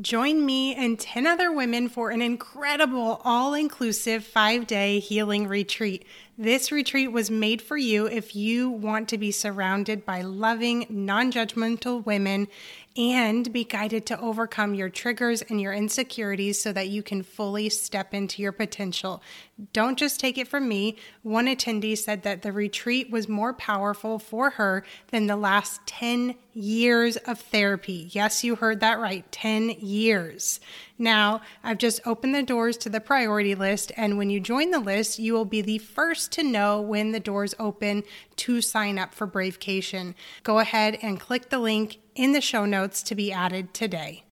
Join me and 10 other women for an incredible all inclusive five day healing retreat. This retreat was made for you if you want to be surrounded by loving, non judgmental women and be guided to overcome your triggers and your insecurities so that you can fully step into your potential. Don't just take it from me. One attendee said that the retreat was more powerful for her than the last 10 years of therapy. Yes, you heard that right 10 years. Now, I've just opened the doors to the priority list, and when you join the list, you will be the first to know when the doors open to sign up for Bravecation. Go ahead and click the link in the show notes to be added today.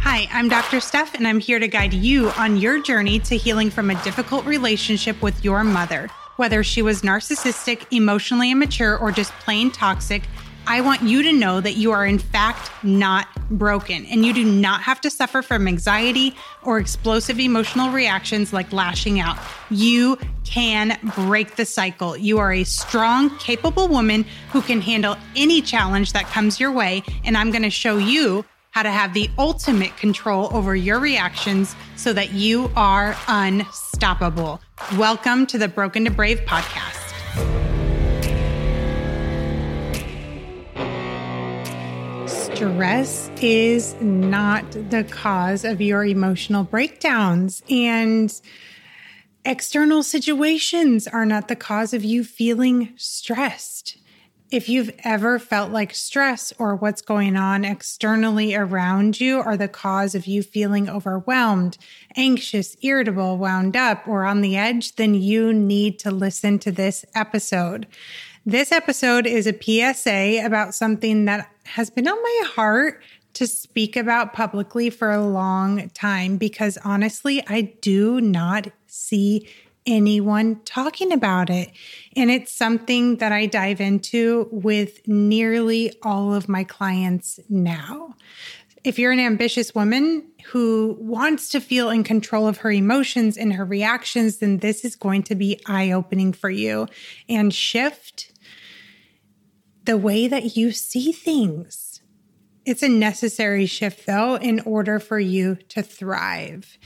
Hi, I'm Dr. Steph, and I'm here to guide you on your journey to healing from a difficult relationship with your mother. Whether she was narcissistic, emotionally immature, or just plain toxic, I want you to know that you are, in fact, not broken and you do not have to suffer from anxiety or explosive emotional reactions like lashing out. You can break the cycle. You are a strong, capable woman who can handle any challenge that comes your way. And I'm going to show you how to have the ultimate control over your reactions so that you are unstoppable. Welcome to the Broken to Brave podcast. Stress is not the cause of your emotional breakdowns. And external situations are not the cause of you feeling stressed. If you've ever felt like stress or what's going on externally around you are the cause of you feeling overwhelmed, anxious, irritable, wound up, or on the edge, then you need to listen to this episode. This episode is a PSA about something that has been on my heart to speak about publicly for a long time because honestly, I do not see anyone talking about it. And it's something that I dive into with nearly all of my clients now. If you're an ambitious woman who wants to feel in control of her emotions and her reactions, then this is going to be eye opening for you and shift the way that you see things. It's a necessary shift, though, in order for you to thrive.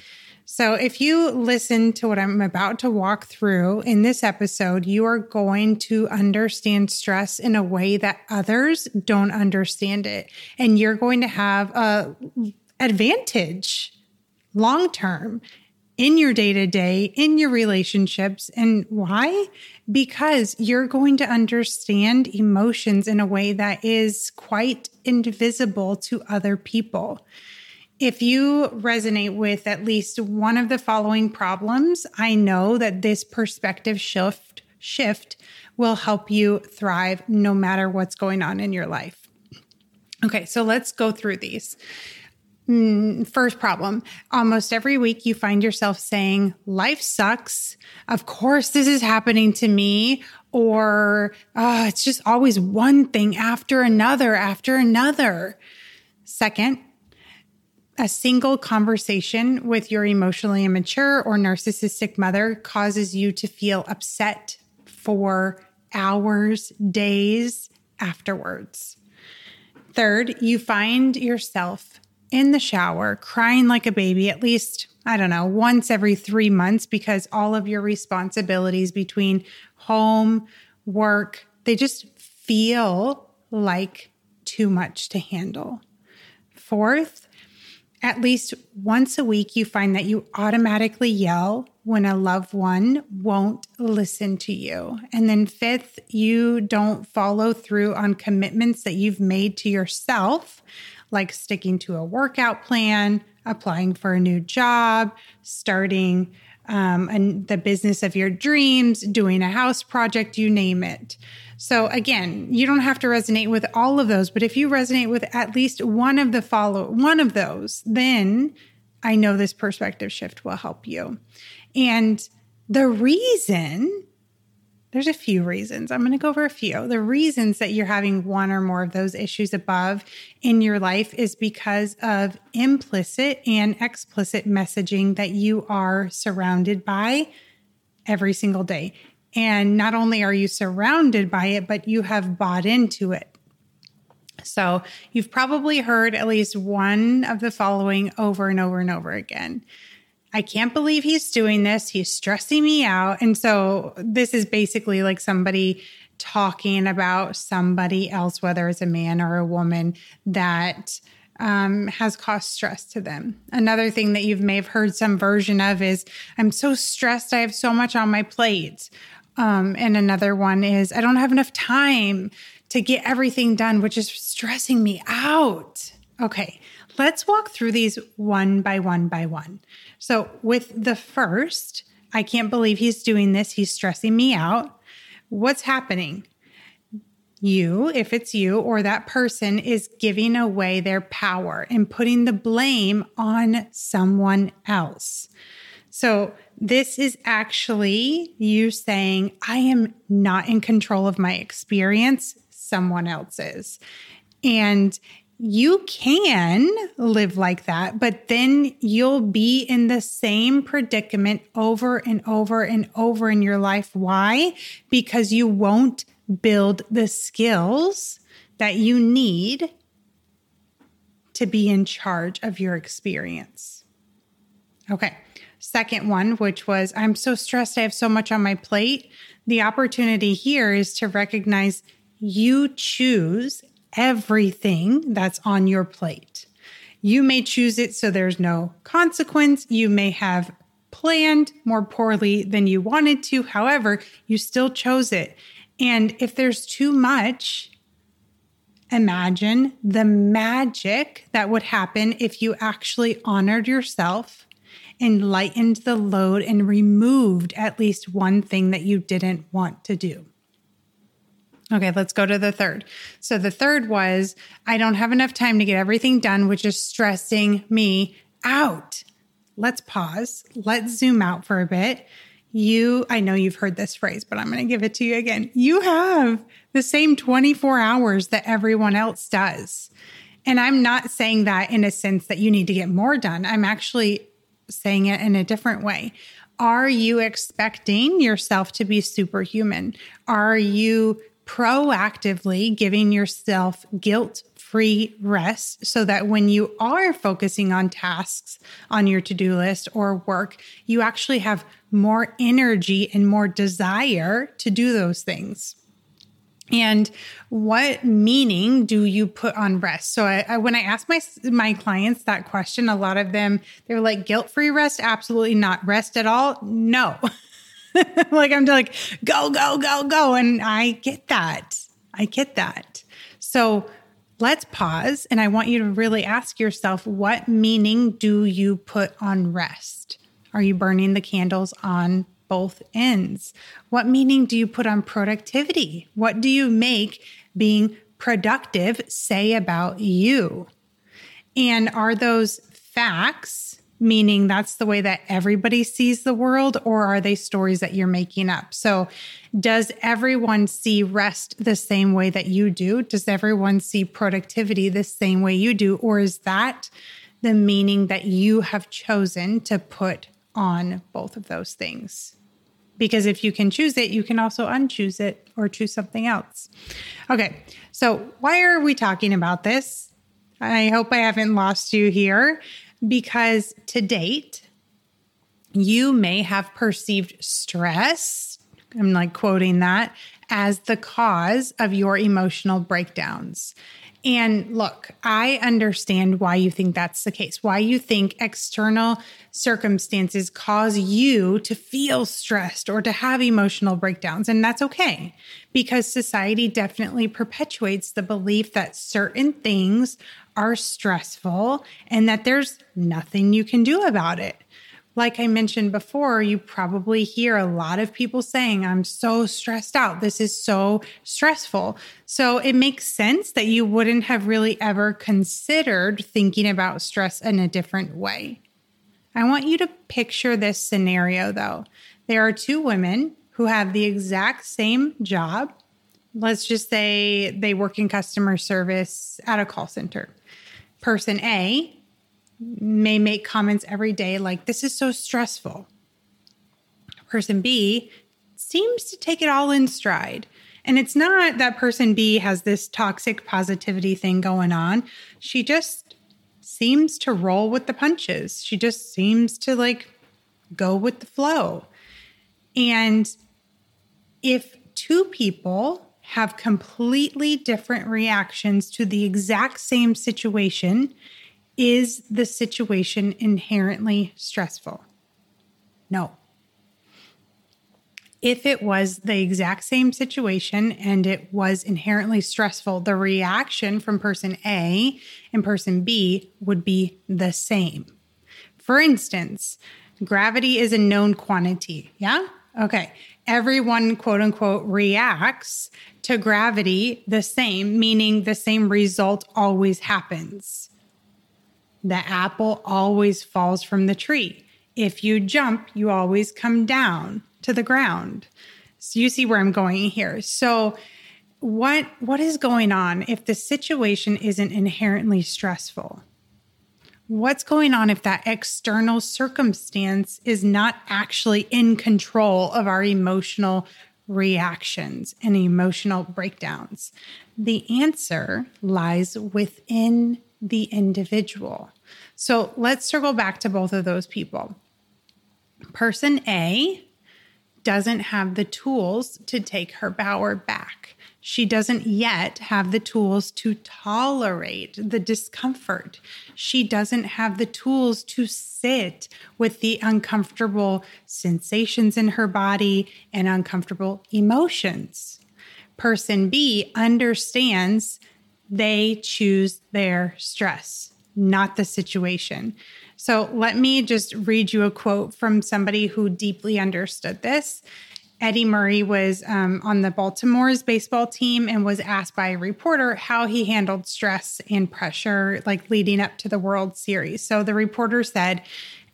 So, if you listen to what I'm about to walk through in this episode, you are going to understand stress in a way that others don't understand it. And you're going to have a advantage long term in your day to day, in your relationships. And why? Because you're going to understand emotions in a way that is quite invisible to other people. If you resonate with at least one of the following problems, I know that this perspective shift shift will help you thrive no matter what's going on in your life. Okay, so let's go through these. Mm, first problem almost every week you find yourself saying, Life sucks. Of course, this is happening to me. Or oh, it's just always one thing after another after another. Second, a single conversation with your emotionally immature or narcissistic mother causes you to feel upset for hours, days afterwards. Third, you find yourself in the shower, crying like a baby, at least, I don't know, once every three months, because all of your responsibilities between home, work, they just feel like too much to handle. Fourth, at least once a week, you find that you automatically yell when a loved one won't listen to you. And then, fifth, you don't follow through on commitments that you've made to yourself, like sticking to a workout plan, applying for a new job, starting um, and the business of your dreams, doing a house project, you name it. So again, you don't have to resonate with all of those, but if you resonate with at least one of the follow one of those, then I know this perspective shift will help you. And the reason there's a few reasons. I'm going to go over a few. The reasons that you're having one or more of those issues above in your life is because of implicit and explicit messaging that you are surrounded by every single day. And not only are you surrounded by it, but you have bought into it. So you've probably heard at least one of the following over and over and over again. I can't believe he's doing this. He's stressing me out. And so this is basically like somebody talking about somebody else, whether it's a man or a woman, that um, has caused stress to them. Another thing that you may have heard some version of is, I'm so stressed. I have so much on my plate. Um, and another one is, I don't have enough time to get everything done, which is stressing me out. Okay, let's walk through these one by one by one. So, with the first, I can't believe he's doing this. He's stressing me out. What's happening? You, if it's you or that person, is giving away their power and putting the blame on someone else. So, this is actually you saying, I am not in control of my experience, someone else's. And you can live like that, but then you'll be in the same predicament over and over and over in your life. Why? Because you won't build the skills that you need to be in charge of your experience. Okay. Second one, which was, I'm so stressed. I have so much on my plate. The opportunity here is to recognize you choose everything that's on your plate. You may choose it so there's no consequence. You may have planned more poorly than you wanted to. However, you still chose it. And if there's too much, imagine the magic that would happen if you actually honored yourself and lightened the load and removed at least one thing that you didn't want to do. Okay, let's go to the third. So the third was I don't have enough time to get everything done, which is stressing me out. Let's pause. Let's zoom out for a bit. You, I know you've heard this phrase, but I'm going to give it to you again. You have the same 24 hours that everyone else does. And I'm not saying that in a sense that you need to get more done. I'm actually saying it in a different way. Are you expecting yourself to be superhuman? Are you proactively giving yourself guilt free rest so that when you are focusing on tasks on your to do list or work, you actually have more energy and more desire to do those things. And what meaning do you put on rest? So, I, I, when I ask my my clients that question, a lot of them they're like, "Guilt free rest? Absolutely not. Rest at all? No." like I'm like, go, go, go, go. And I get that. I get that. So let's pause. And I want you to really ask yourself what meaning do you put on rest? Are you burning the candles on both ends? What meaning do you put on productivity? What do you make being productive say about you? And are those facts meaning that's the way that everybody sees the world, or are they stories that you're making up? So, does everyone see rest the same way that you do? Does everyone see productivity the same way you do? Or is that the meaning that you have chosen to put on both of those things? Because if you can choose it, you can also unchoose it or choose something else. Okay, so why are we talking about this? I hope I haven't lost you here because to date, you may have perceived stress, I'm like quoting that, as the cause of your emotional breakdowns. And look, I understand why you think that's the case, why you think external circumstances cause you to feel stressed or to have emotional breakdowns. And that's okay because society definitely perpetuates the belief that certain things are stressful and that there's nothing you can do about it. Like I mentioned before, you probably hear a lot of people saying, I'm so stressed out. This is so stressful. So it makes sense that you wouldn't have really ever considered thinking about stress in a different way. I want you to picture this scenario though. There are two women who have the exact same job. Let's just say they work in customer service at a call center. Person A may make comments every day like, This is so stressful. Person B seems to take it all in stride And it's not that person B has this toxic positivity thing going on. She just seems to roll with the punches. She just seems to like go with the flow. And if two people have completely different reactions to the exact same situation, is the situation inherently stressful? No. If it was the exact same situation and it was inherently stressful, the reaction from person A and person B would be the same. For instance, gravity is a known quantity. Yeah. Okay. Everyone, quote unquote, reacts to gravity the same, meaning the same result always happens. The apple always falls from the tree. If you jump, you always come down to the ground. So you see where I'm going here. So what what is going on if the situation isn't inherently stressful? What's going on if that external circumstance is not actually in control of our emotional reactions and emotional breakdowns? The answer lies within the individual. So let's circle back to both of those people. Person A doesn't have the tools to take her power back. She doesn't yet have the tools to tolerate the discomfort. She doesn't have the tools to sit with the uncomfortable sensations in her body and uncomfortable emotions. Person B understands they choose their stress, not the situation. So let me just read you a quote from somebody who deeply understood this. Eddie Murray was um, on the Baltimore's baseball team and was asked by a reporter how he handled stress and pressure, like leading up to the World Series. So the reporter said,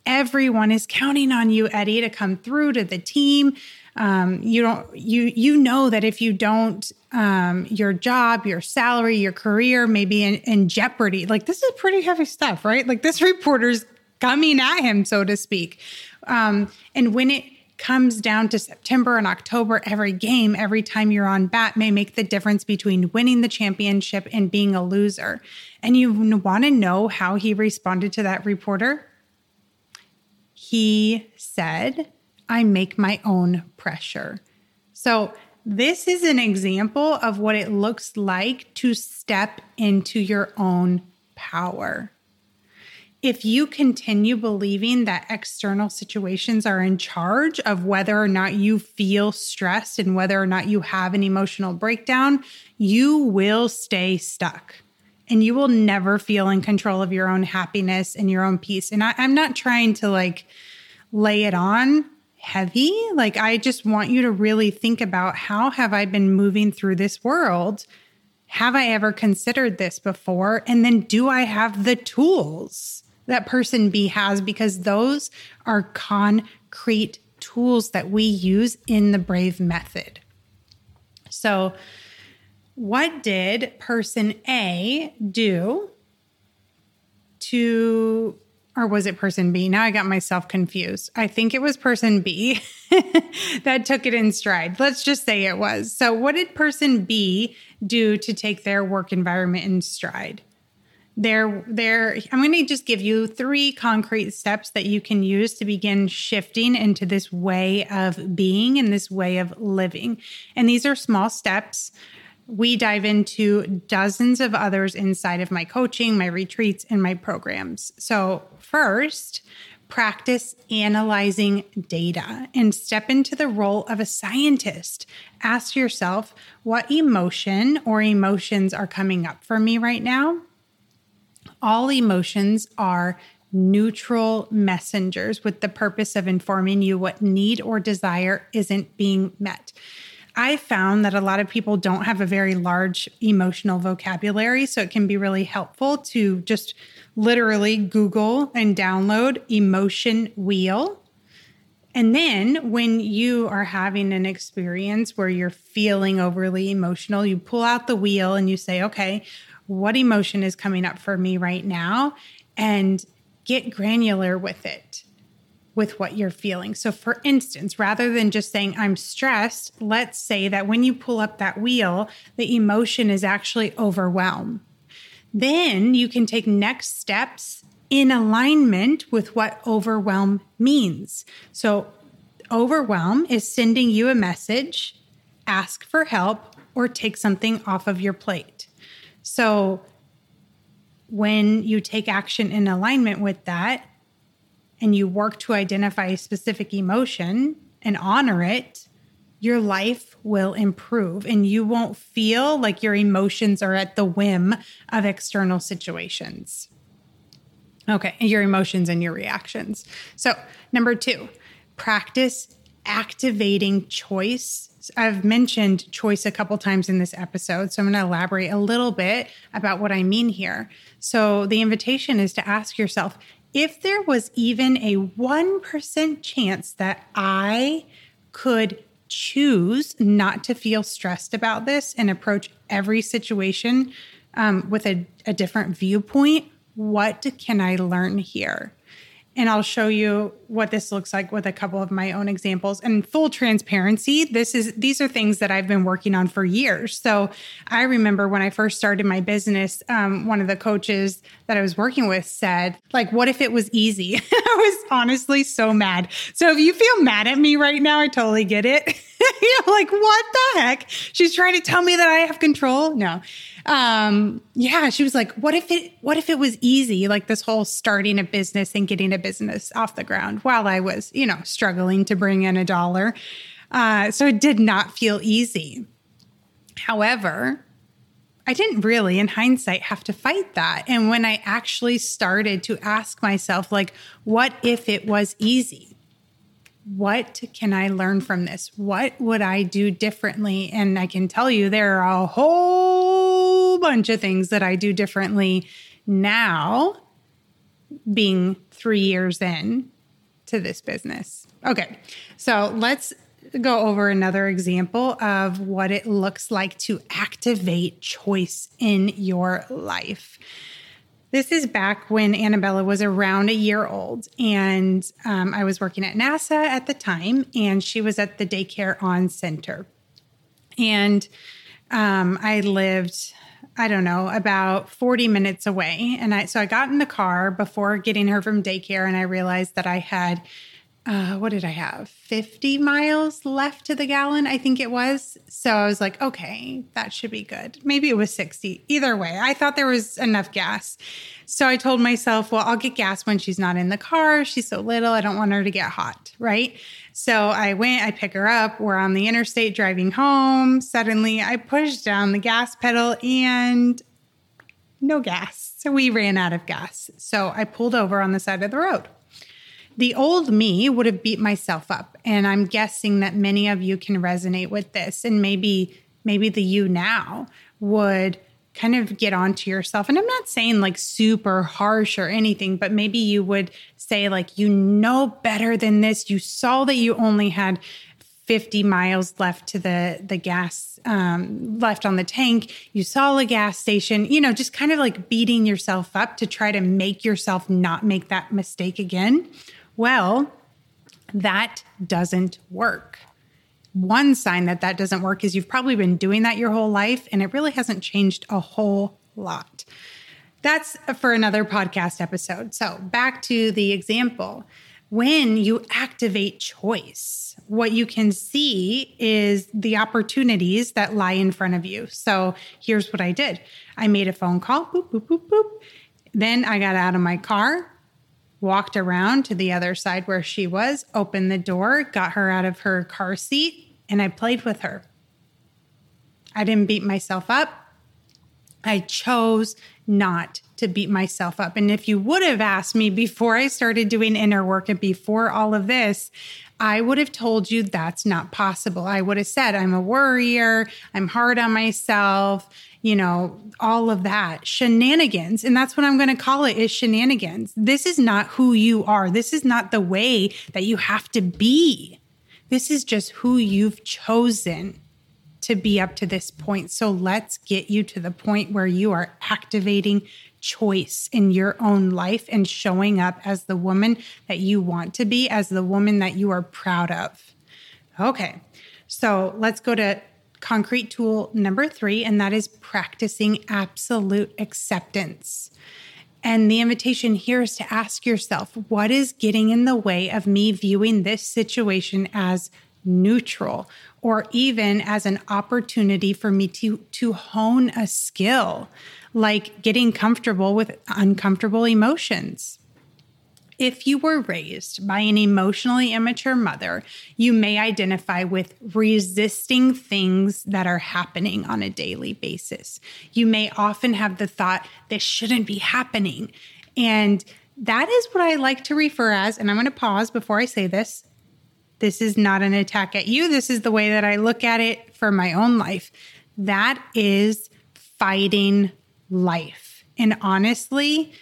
Everyone is counting on you, Eddie, to come through to the team. Um, you don't you you know that if you don't um, your job your salary your career may be in, in jeopardy like this is pretty heavy stuff right like this reporter's coming at him, so to speak. Um, and when it comes down to September and October, every game, every time you're on bat may make the difference between winning the championship and being a loser. And you want to know how he responded to that reporter? He said, I make my own pressure. So, this is an example of what it looks like to step into your own power if you continue believing that external situations are in charge of whether or not you feel stressed and whether or not you have an emotional breakdown, you will stay stuck and you will never feel in control of your own happiness and your own peace. And I, am not trying to like lay it on heavy. Like, I just want you to really think about how have I been moving through this world? Have I ever considered this before? And then do I have the tools? that person B has because those are concrete tools that we use in the Brave method. So, what did person A do to, or was it person B? Now I got myself confused. I think it was person B that took it in stride. Let's just say it was. So, what did person B do to take their work environment in stride? there there i'm going to just give you three concrete steps that you can use to begin shifting into this way of being and this way of living and these are small steps we dive into dozens of others inside of my coaching my retreats and my programs so first practice analyzing data and step into the role of a scientist. Ask yourself what emotion or emotions are coming up for me right now all emotions are neutral messengers with the purpose of informing you what need or desire isn't being met. I found that a lot of people don't have a very large emotional vocabulary, so it can be really helpful to just literally Google and download emotion wheel. And then when you are having an experience where you're feeling overly emotional, you pull out the wheel and you say, okay, what emotion is coming up for me right now and get granular with it. With what you're feeling. So, for instance, rather than just saying, I'm stressed, let's say that when you pull up that wheel, the emotion is actually overwhelm. Then you can take next steps in alignment with what overwhelm means. So, overwhelm is sending you a message, ask for help, or take something off of your plate. So, when you take action in alignment with that, and you work to identify a specific emotion and honor it, your life will improve and you won't feel like your emotions are at the whim of external situations. Okay, your emotions and your reactions. So, number two, practice activating choice. I've mentioned choice a couple times in this episode, so I'm going to elaborate a little bit about what I mean here. So, the invitation is to ask yourself if there was even a 1% chance that I could choose not to feel stressed about this and approach every situation um, with a, a different viewpoint, what can I learn here? And I'll show you what this looks like with a couple of my own examples. And full transparency, this is these are things that I've been working on for years. So I remember when I first started my business, um, one of the coaches that I was working with said, like, what if it was easy? I was honestly so mad. So if you feel mad at me right now, I totally get it. You're like, what the heck? She's trying to tell me that I have control. No um, yeah, she was like, what if it, what if it was easy? Like this whole starting a business and getting a business off the ground while I was, you know, struggling to bring in a dollar. Uh, so it did not feel easy. However, I didn't really, in hindsight, have to fight that. And when I actually started to ask myself, like, what if it was easy? what can I learn from this? What would I do differently? And I can tell you there are a whole bunch of things that I do differently now, being three years in to this business. Okay, so let's go over another example of what it looks like to activate choice in your life. This is back when Annabella was around a year old, and um, I was working at NASA at the time, and she was at the daycare on center. And um, I lived, I don't know, about 40 minutes away. And I, so I got in the car before getting her from daycare, and I realized that I had uh, what did I have? 50 miles left to the gallon, I think it was. So I was like, okay, that should be good. Maybe it was 60. Either way, I thought there was enough gas. So I told myself, well, I'll get gas when she's not in the car. She's so little. I don't want her to get hot. Right. So I went, I pick her up. We're on the interstate driving home. Suddenly I pushed down the gas pedal and no gas. So we ran out of gas. So I pulled over on the side of the road the old me would have beat myself up and i'm guessing that many of you can resonate with this and maybe maybe the you now would kind of get onto yourself. And i'm not saying like super harsh or anything but maybe you would say like you know better than this. You saw that you only had 50 miles left to the the gas um, left on the tank. You saw a gas station you know just kind of like beating yourself up to try to make yourself not make that mistake again. Well, that doesn't work. One sign that that doesn't work is you've probably been doing that your whole life and it really hasn't changed a whole lot. That's for another podcast episode. So, back to the example. When you activate choice, what you can see is the opportunities that lie in front of you. So, here's what I did I made a phone call, boop, boop, boop, boop. Then I got out of my car, walked around to the other side where she was, opened the door, got her out of her car seat, and I played with her. I didn't beat myself up. I chose not to beat myself up. And if you would have asked me before I started doing inner work and before all of this, I would have told you that's not possible. I would have said, I'm a worrier, I'm hard on myself, you know, all of that shenanigans. And that's what I'm going to call it is shenanigans. This is not who you are. This is not the way that you have to be. This is just who you've chosen to be up to this point. So let's get you to the point where you are activating choice in your own life and showing up as the woman that you want to be, as the woman that you are proud of. Okay, so let's go to concrete tool number three, and that is practicing absolute acceptance. And the invitation here is to ask yourself what is getting in the way of me viewing this situation as neutral or even as an opportunity for me to, to hone a skill like getting comfortable with uncomfortable emotions. If you were raised by an emotionally immature mother, you may identify with resisting things that are happening on a daily basis. You may often have the thought, this shouldn't be happening. And that is what I like to refer as, and I'm going to pause before I say this. This is not an attack at you. This is the way that I look at it for my own life. That is fighting life. And honestly,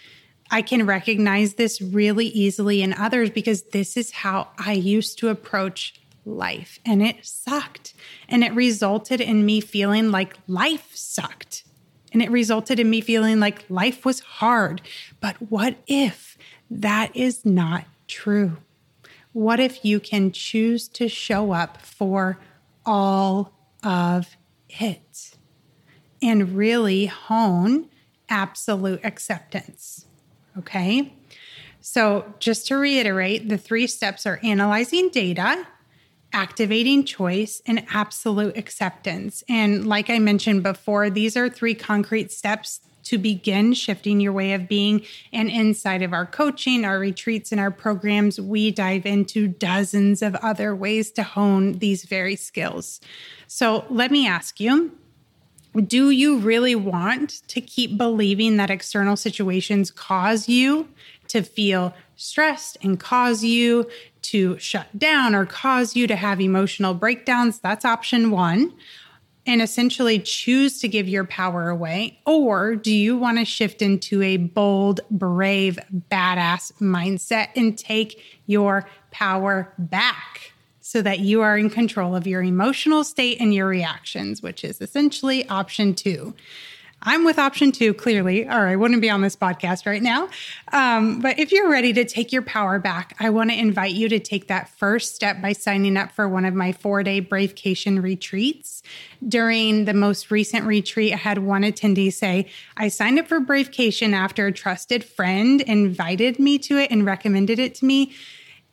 I can recognize this really easily in others because this is how I used to approach life. And it sucked. And it resulted in me feeling like life sucked. And it resulted in me feeling like life was hard. But what if that is not true? What if you can choose to show up for all of it and really hone absolute acceptance? Okay. So, just to reiterate, the three steps are analyzing data, activating choice, and absolute acceptance. And like I mentioned before, these are three concrete steps to begin shifting your way of being. And inside of our coaching, our retreats, and our programs, we dive into dozens of other ways to hone these very skills. So, let me ask you do you really want to keep believing that external situations cause you to feel stressed and cause you to shut down or cause you to have emotional breakdowns? That's option one. And essentially choose to give your power away? Or do you want to shift into a bold, brave, badass mindset and take your power back? So that you are in control of your emotional state and your reactions, which is essentially option two. I'm with option two, clearly, or I wouldn't be on this podcast right now. Um, but if you're ready to take your power back, I want to invite you to take that first step by signing up for one of my four day Bravecation retreats. During the most recent retreat, I had one attendee say, I signed up for Bravecation after a trusted friend invited me to it and recommended it to me.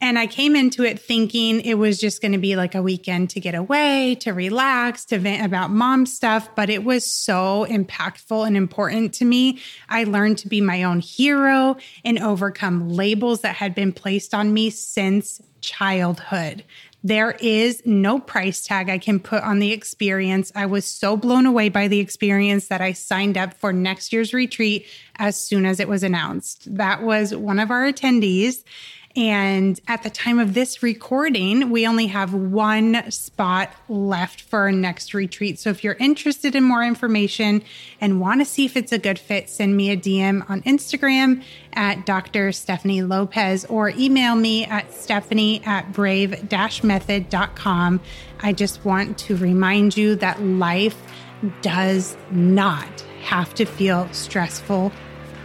And I came into it thinking it was just going to be like a weekend to get away, to relax, to vent about mom stuff. But it was so impactful and important to me. I learned to be my own hero and overcome labels that had been placed on me since childhood. There is no price tag I can put on the experience. I was so blown away by the experience that I signed up for next year's retreat as soon as it was announced. That was one of our attendees. And at the time of this recording, we only have one spot left for our next retreat. So if you're interested in more information and want to see if it's a good fit, send me a DM on Instagram at Dr. Stephanie Lopez or email me at stephanie at brave method.com. I just want to remind you that life does not have to feel stressful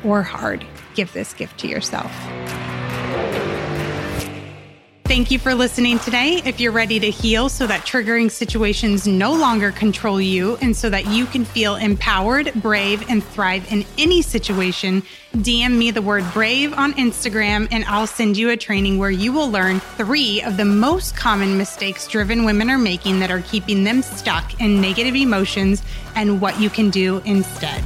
or hard. Give this gift to yourself. Thank you for listening today. If you're ready to heal so that triggering situations no longer control you and so that you can feel empowered, brave, and thrive in any situation, DM me the word brave on Instagram and I'll send you a training where you will learn three of the most common mistakes driven women are making that are keeping them stuck in negative emotions and what you can do instead.